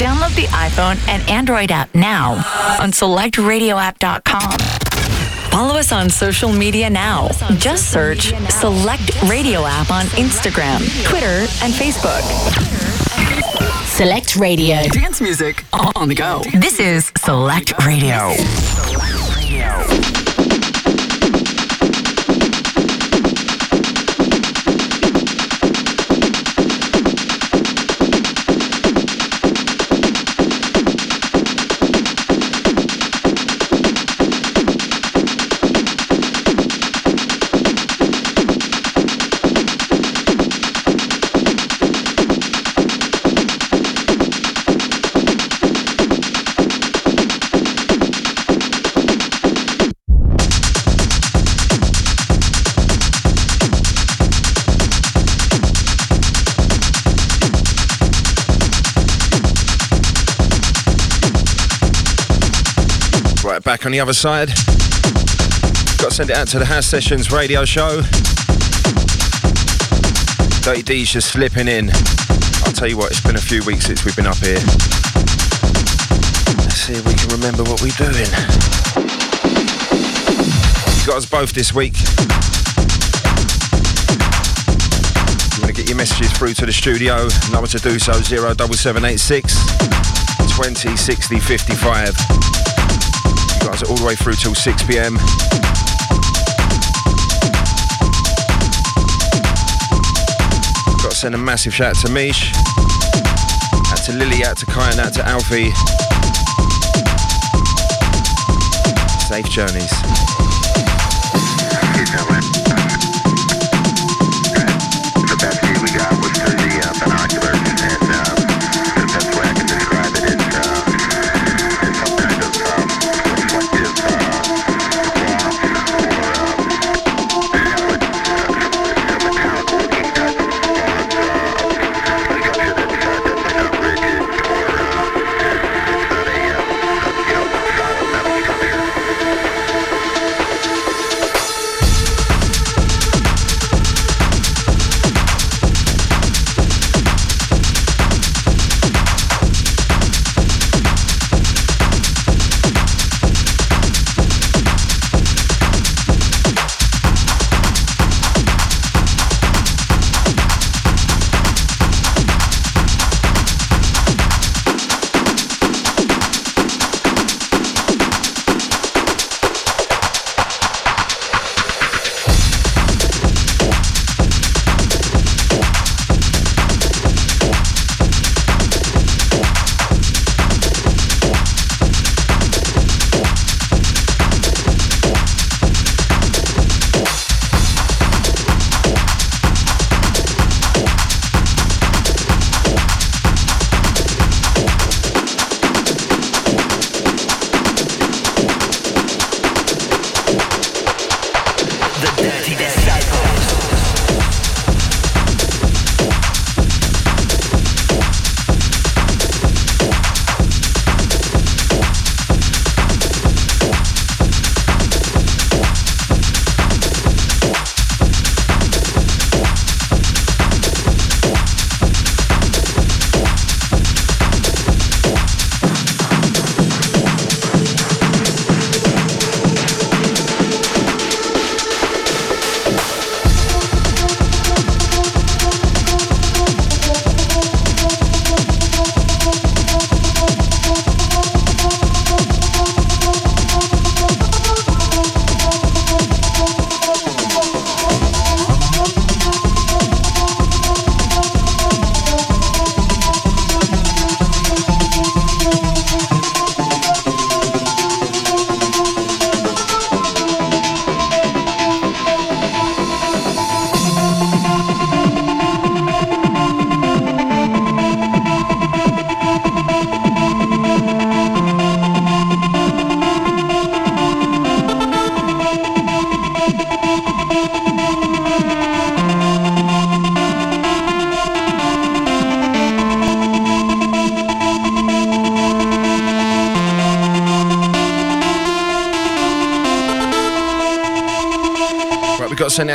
Download the iPhone and Android app now on selectradioapp.com. Follow us on social media now. Just search Select Radio App on Instagram, Twitter, and Facebook. Select Radio. Dance music on the go. This is Select Radio. On the other side. Got to send it out to the House Sessions radio show. Dirty D's just slipping in. I'll tell you what, it's been a few weeks since we've been up here. Let's see if we can remember what we're doing. You got us both this week. You want to get your messages through to the studio? Number to do so 07786 20 60 55. Guys all the way through till 6 pm. Got to send a massive shout out to Mish, out to Lily, out to Kai, and out to Alfie. Safe journeys.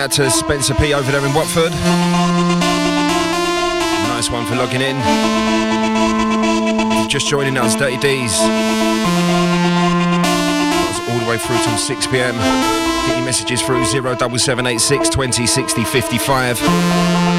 Out to Spencer P over there in Watford. Nice one for logging in. just joining, was Dirty D's. That was all the way through till 6 pm. Get your messages through 07786 20 60 55.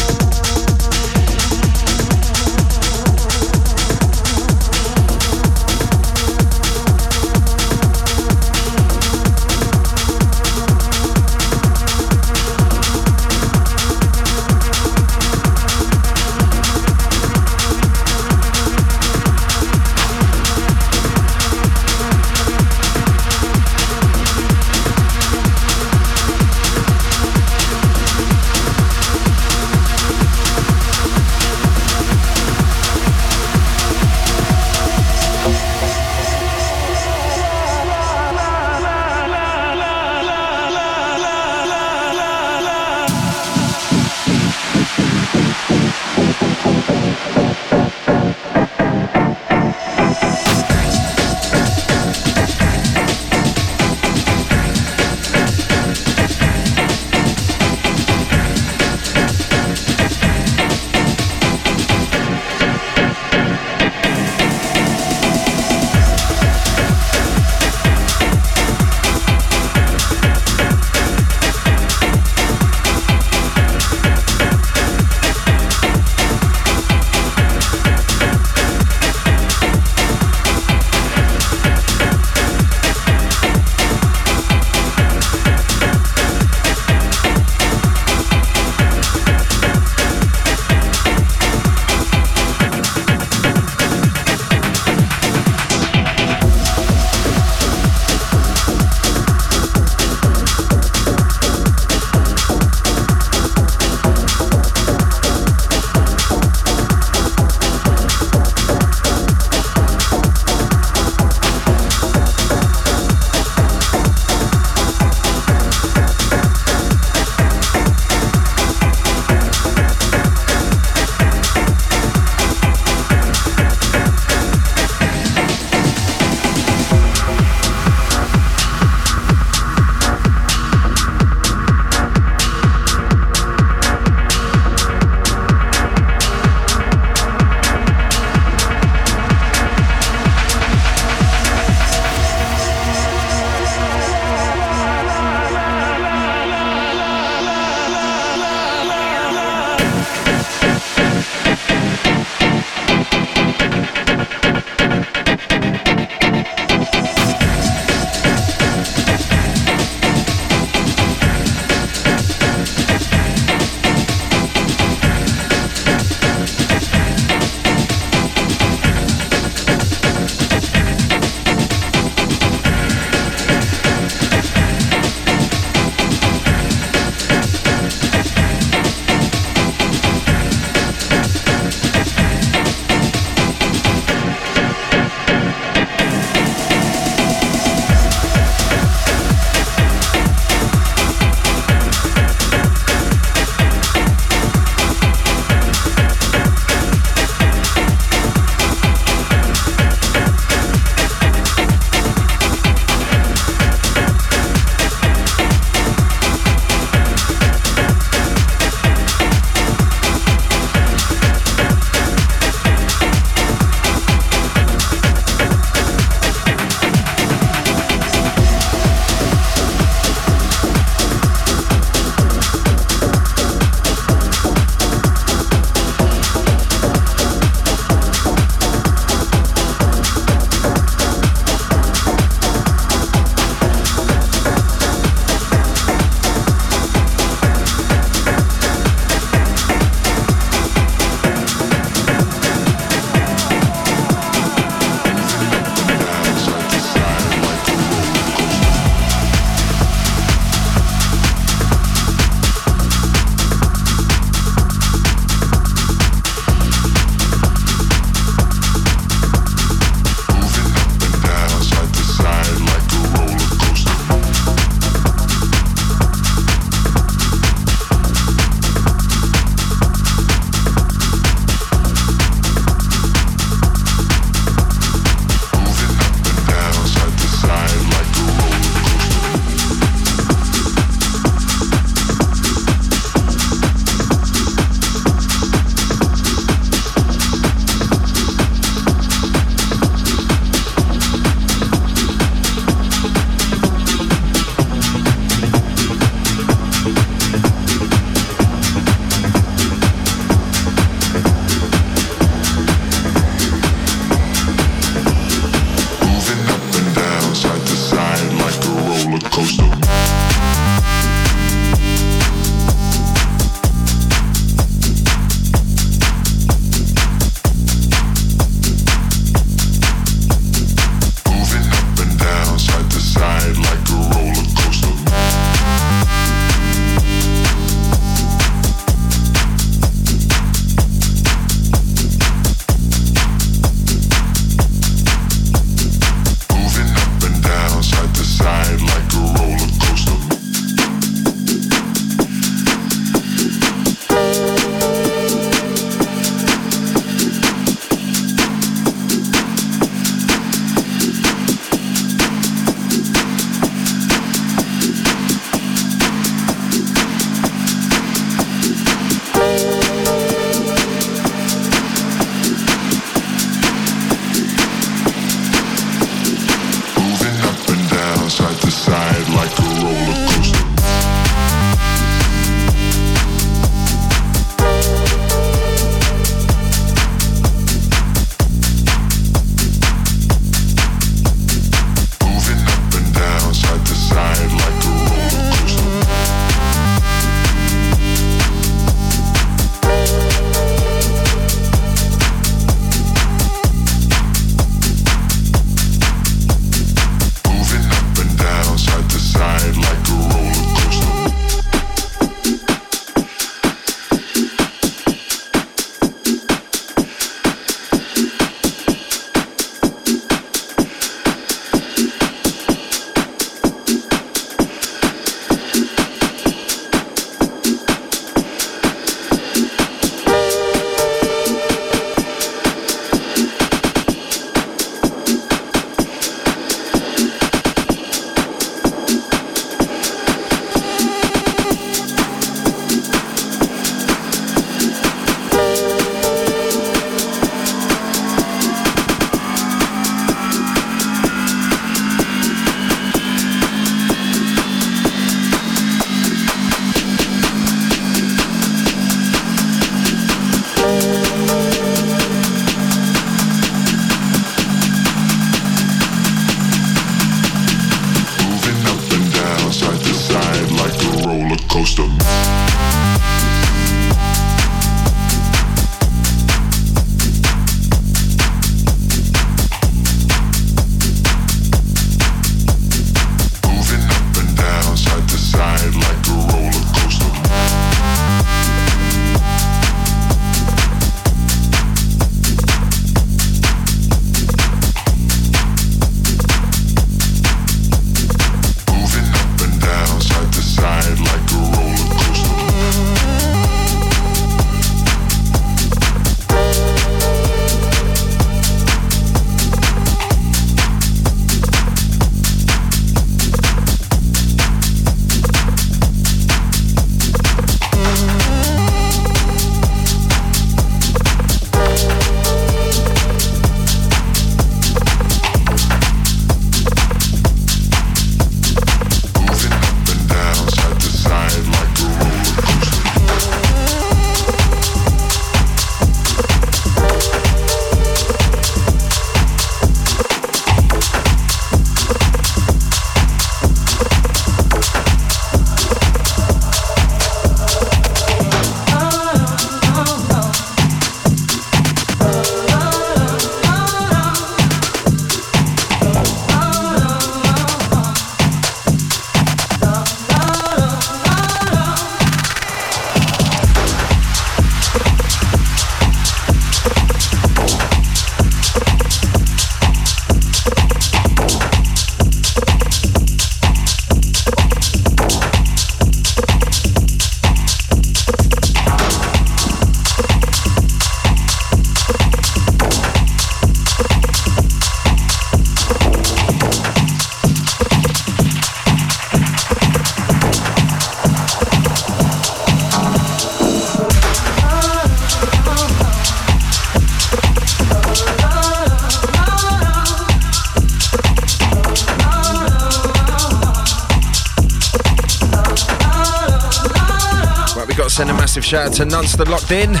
To Nunster locked in. You've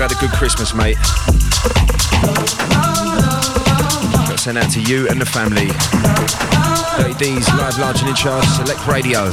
had a good Christmas, mate. Got to send out to you and the family. Dirty D's live, large and in charge. Select Radio.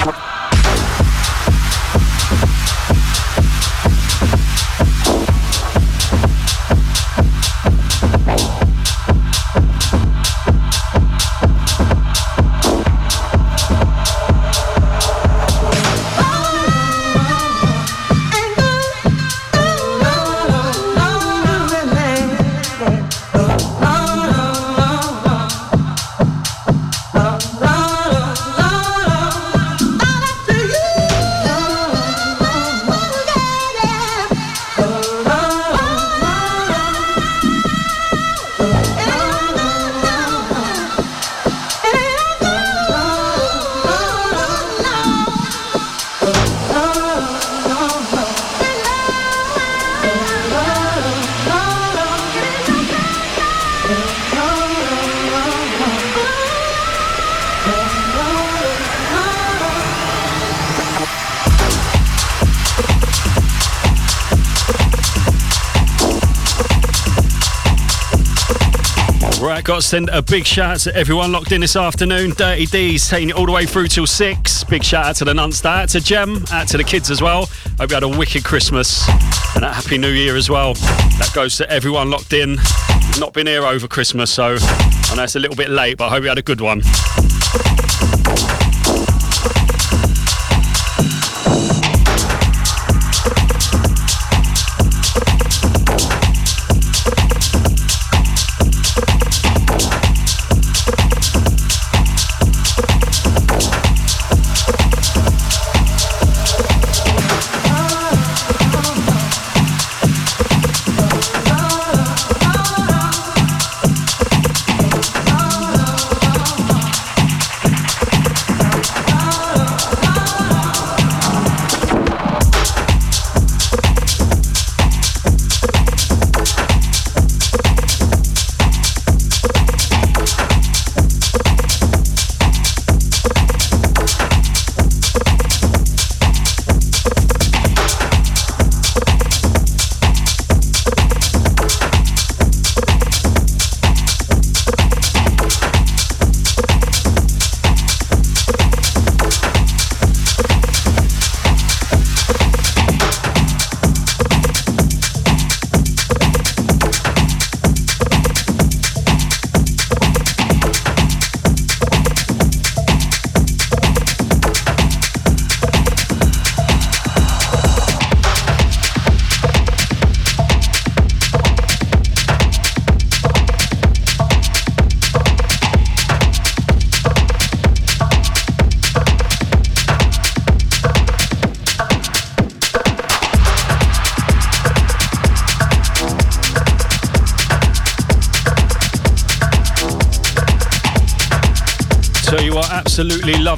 Got to send a big shout out to everyone locked in this afternoon. Dirty D's taking it all the way through till six. Big shout out to the nunts, out to Jem, out to the kids as well. Hope you had a wicked Christmas and a happy New Year as well. That goes to everyone locked in. Not been here over Christmas, so I know it's a little bit late, but I hope you had a good one.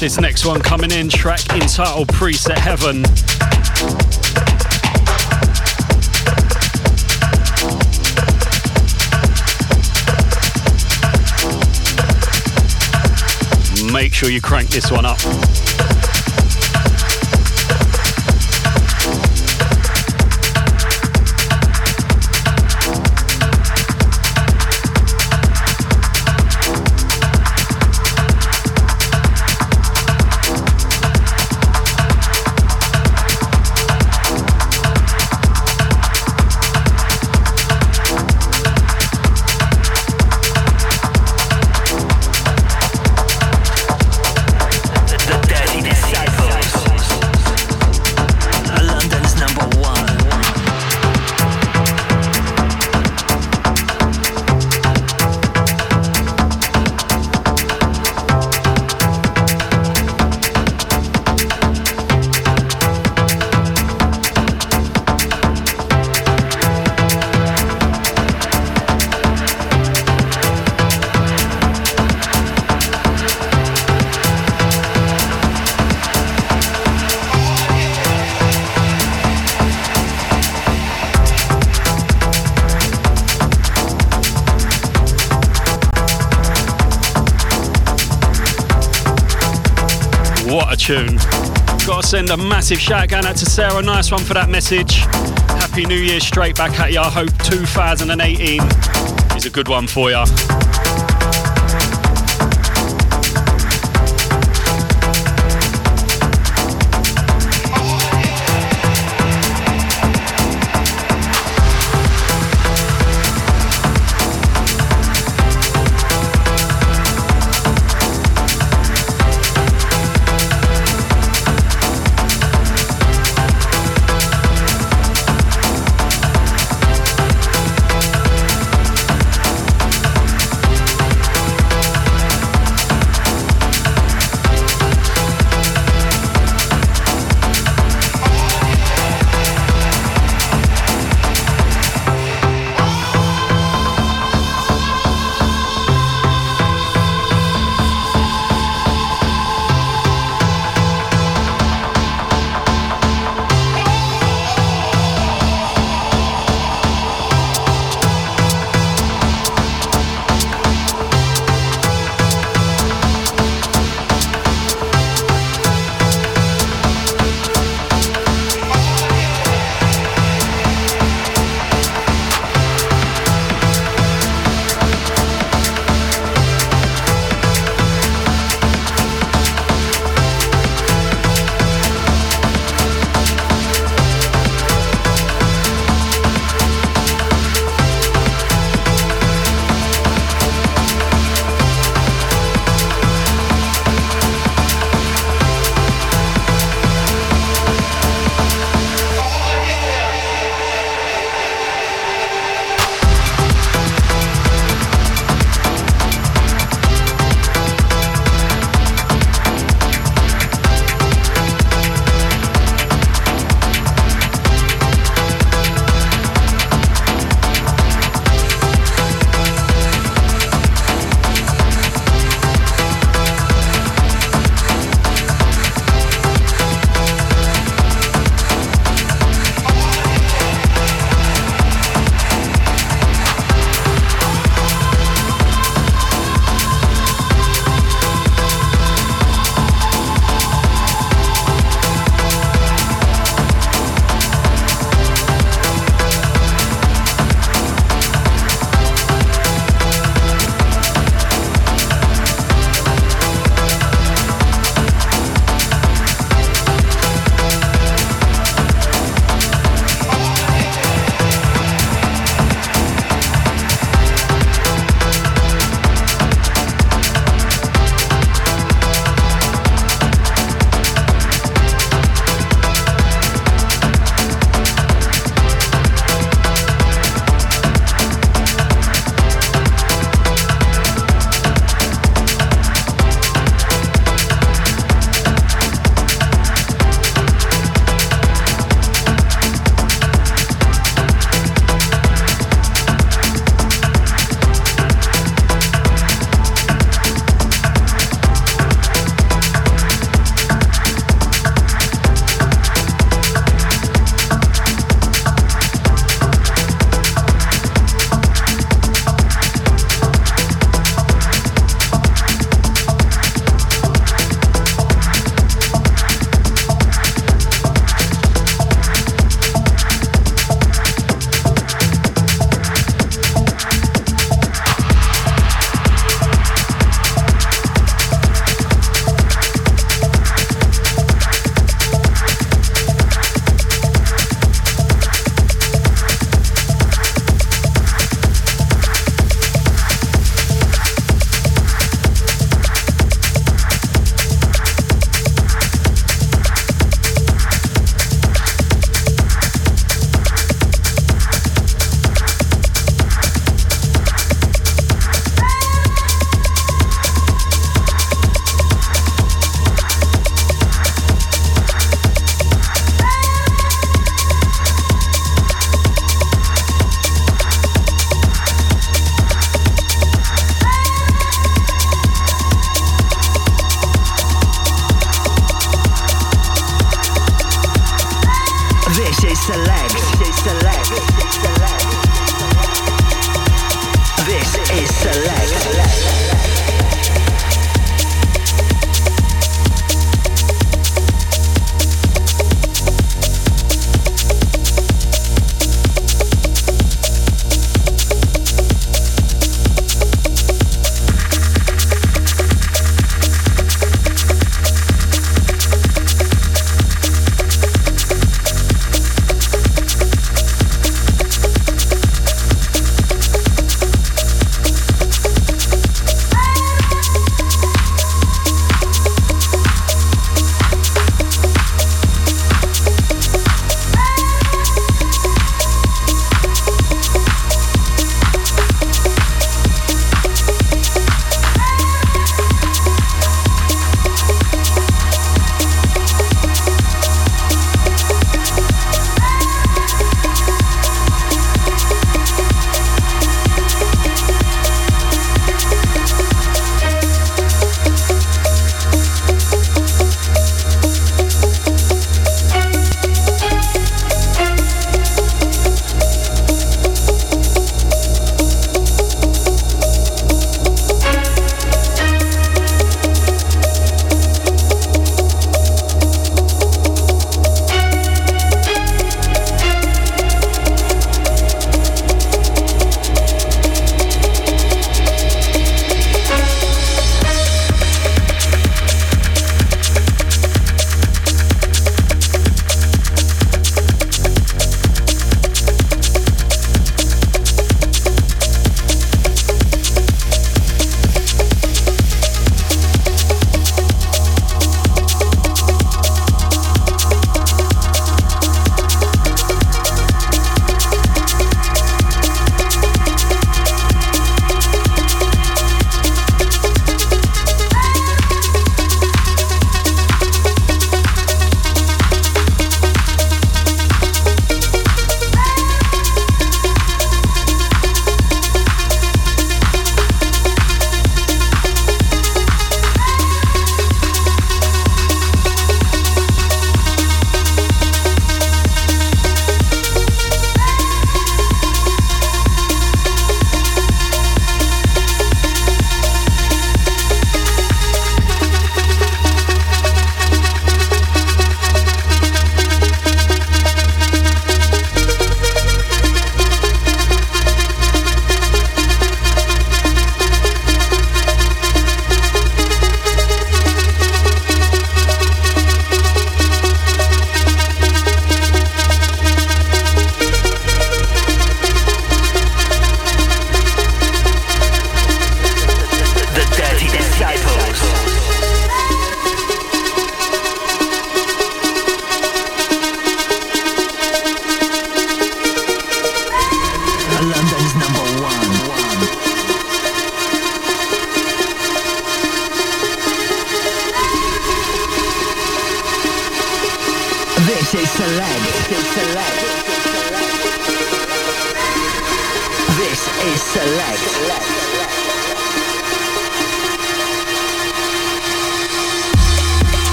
This next one coming in. Track entitled Preset Heaven. Make sure you crank this one up. Send a massive shout out to Sarah. Nice one for that message. Happy New Year straight back at you. I hope 2018 is a good one for you.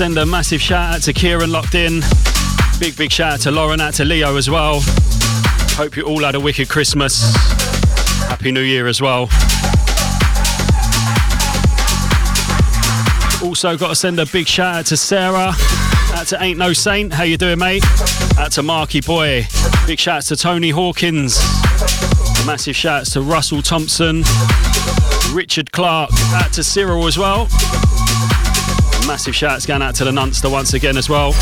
Send a massive shout out to Kieran locked in. Big, big shout out to Lauren, out to Leo as well. Hope you all had a wicked Christmas. Happy New Year as well. Also got to send a big shout out to Sarah. Out to Ain't No Saint. How you doing, mate? Out to Marky Boy. Big shout out to Tony Hawkins. Massive shout out to Russell Thompson. Richard Clark. Out to Cyril as well. Massive shouts going out to the Nunster once again as well.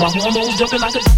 My hormones jumping like a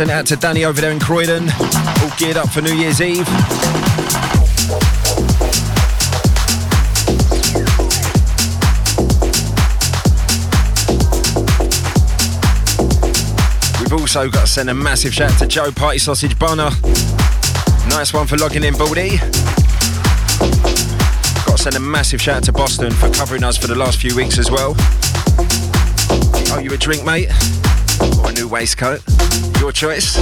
it out to Danny over there in Croydon. All geared up for New Year's Eve. We've also got to send a massive shout out to Joe Party Sausage Bonner. Nice one for logging in, Baldy. Got to send a massive shout out to Boston for covering us for the last few weeks as well. Oh, you a drink, mate? Or a new waistcoat? Your choice.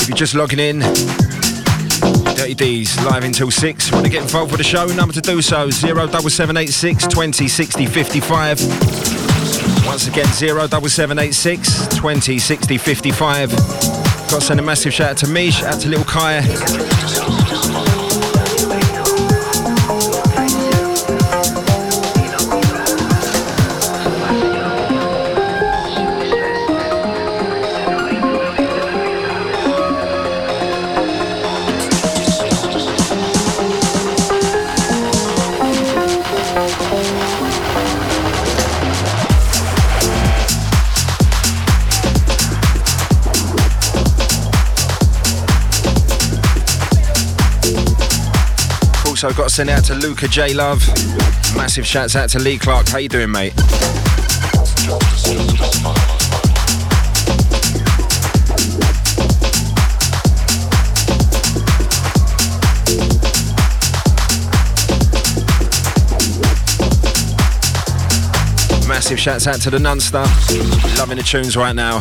If you're just logging in, Dirty D's live until 6. Want to get involved with the show? Number to do so 07786 20 60 55. Once again, 07786 20 60 55. Got to send a massive shout out to Mish, shout out to Little Kai. Also got to send out to Luca J Love. Massive shouts out to Lee Clark. How you doing, mate? Massive shouts out to the Nunster. Loving the tunes right now.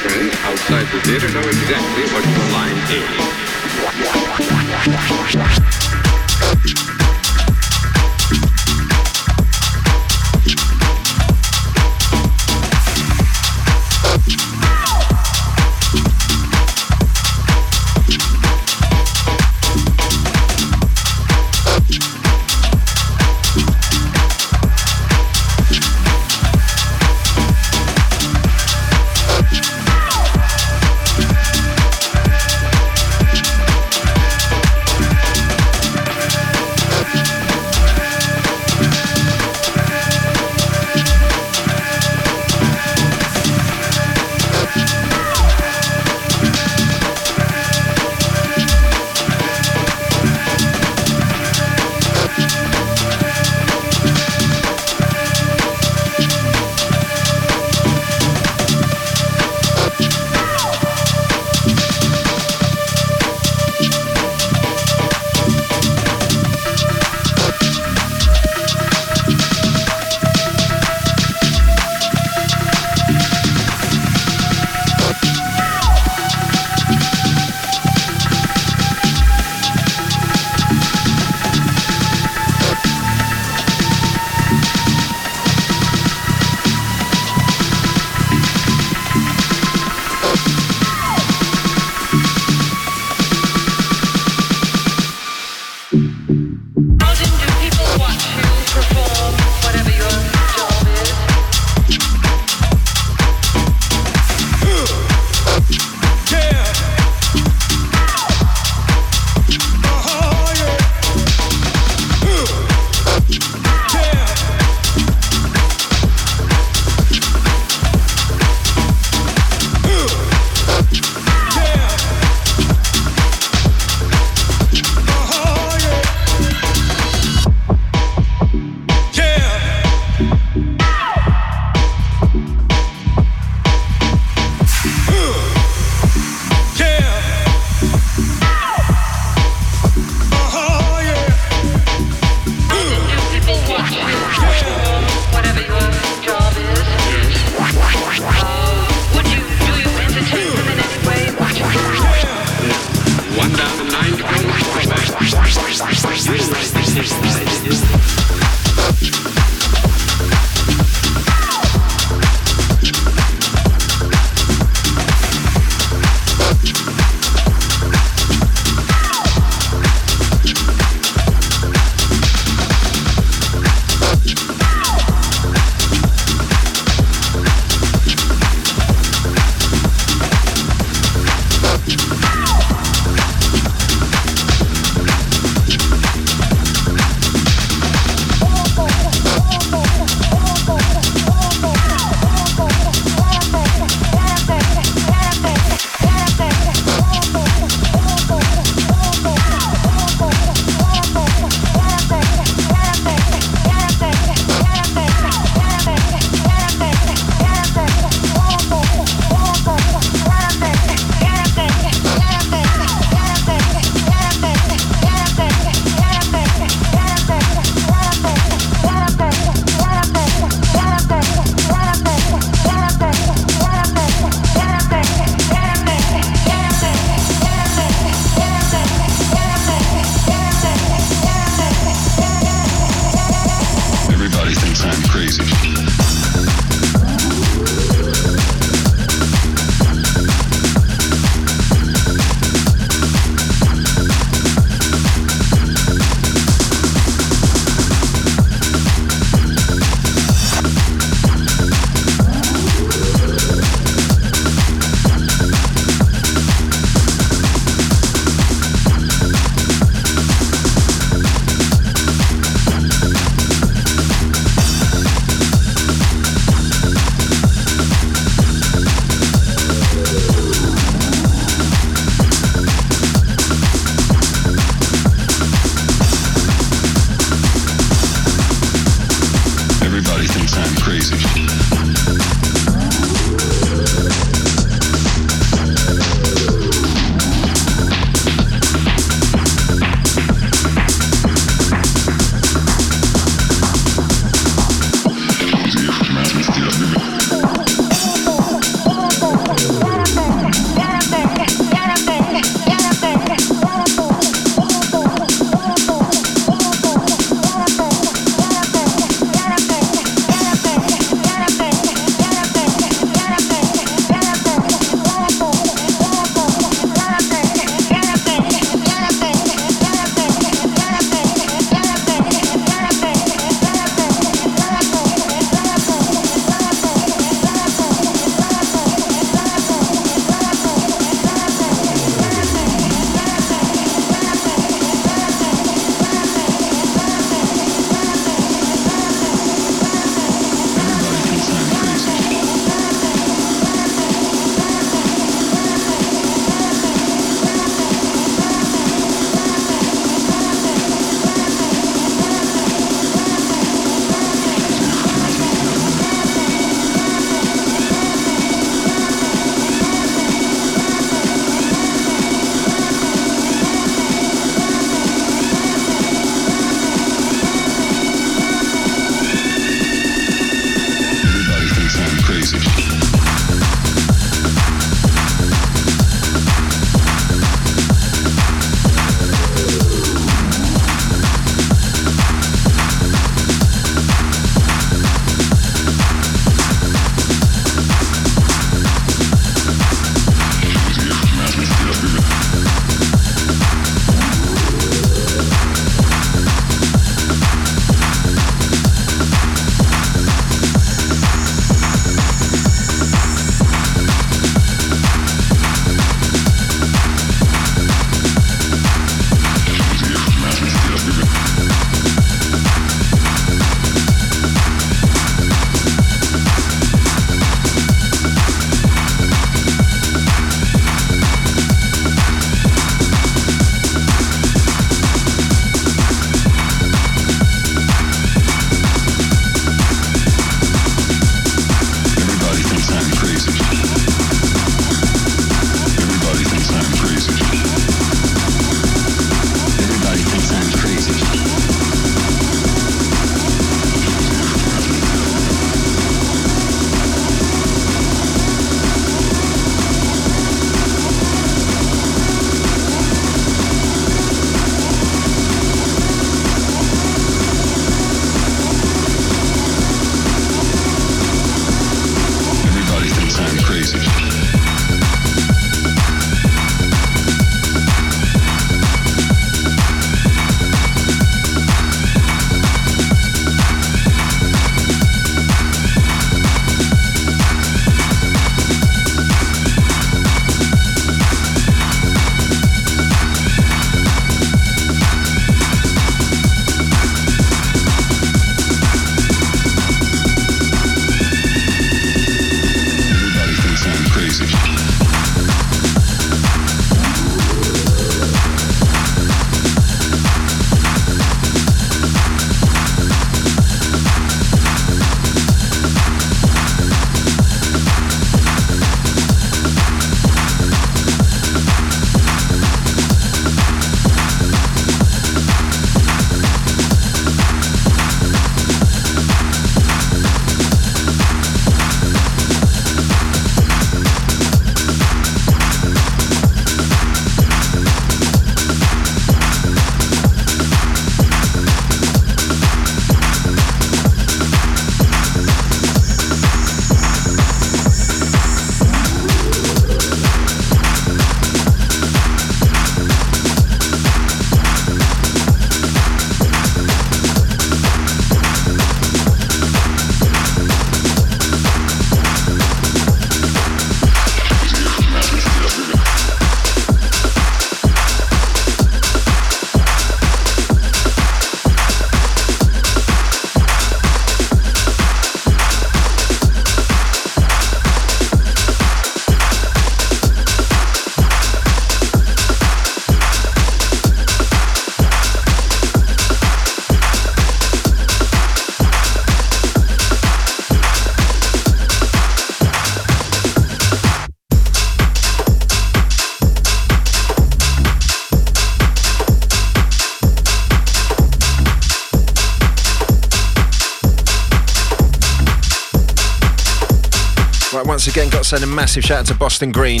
Once again, got to send a massive shout out to Boston Green.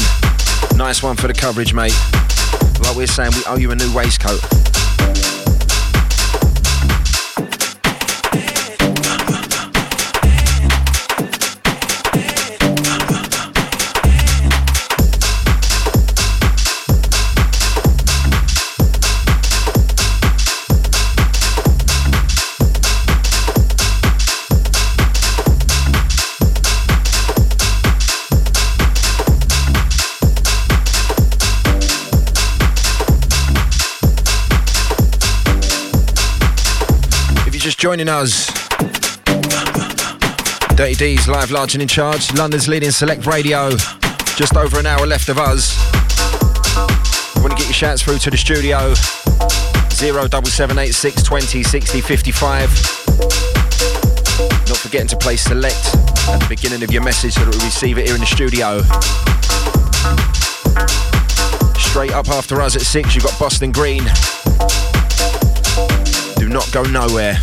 Nice one for the coverage, mate. Like we're saying, we owe you a new waistcoat. Joining us, Dirty D's live, large and in charge. London's leading select radio. Just over an hour left of us. Want to get your shouts through to the studio? Zero double seven eight six twenty sixty fifty five. Not forgetting to play select at the beginning of your message so that we receive it here in the studio. Straight up after us at six, you've got Boston Green. Not go nowhere.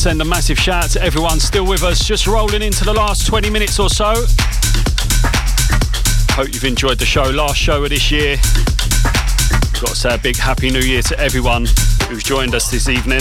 Send a massive shout out to everyone still with us, just rolling into the last 20 minutes or so. Hope you've enjoyed the show. Last show of this year. Got to say a big happy new year to everyone who's joined us this evening.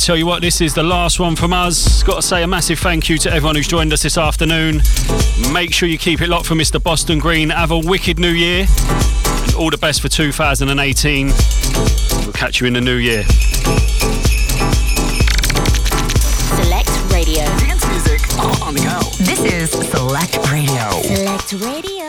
Tell you what, this is the last one from us. Got to say a massive thank you to everyone who's joined us this afternoon. Make sure you keep it locked for Mr. Boston Green. Have a wicked new year. And all the best for 2018. We'll catch you in the new year. Select Radio. Dance music oh, on the go. This is Select Radio. Select Radio.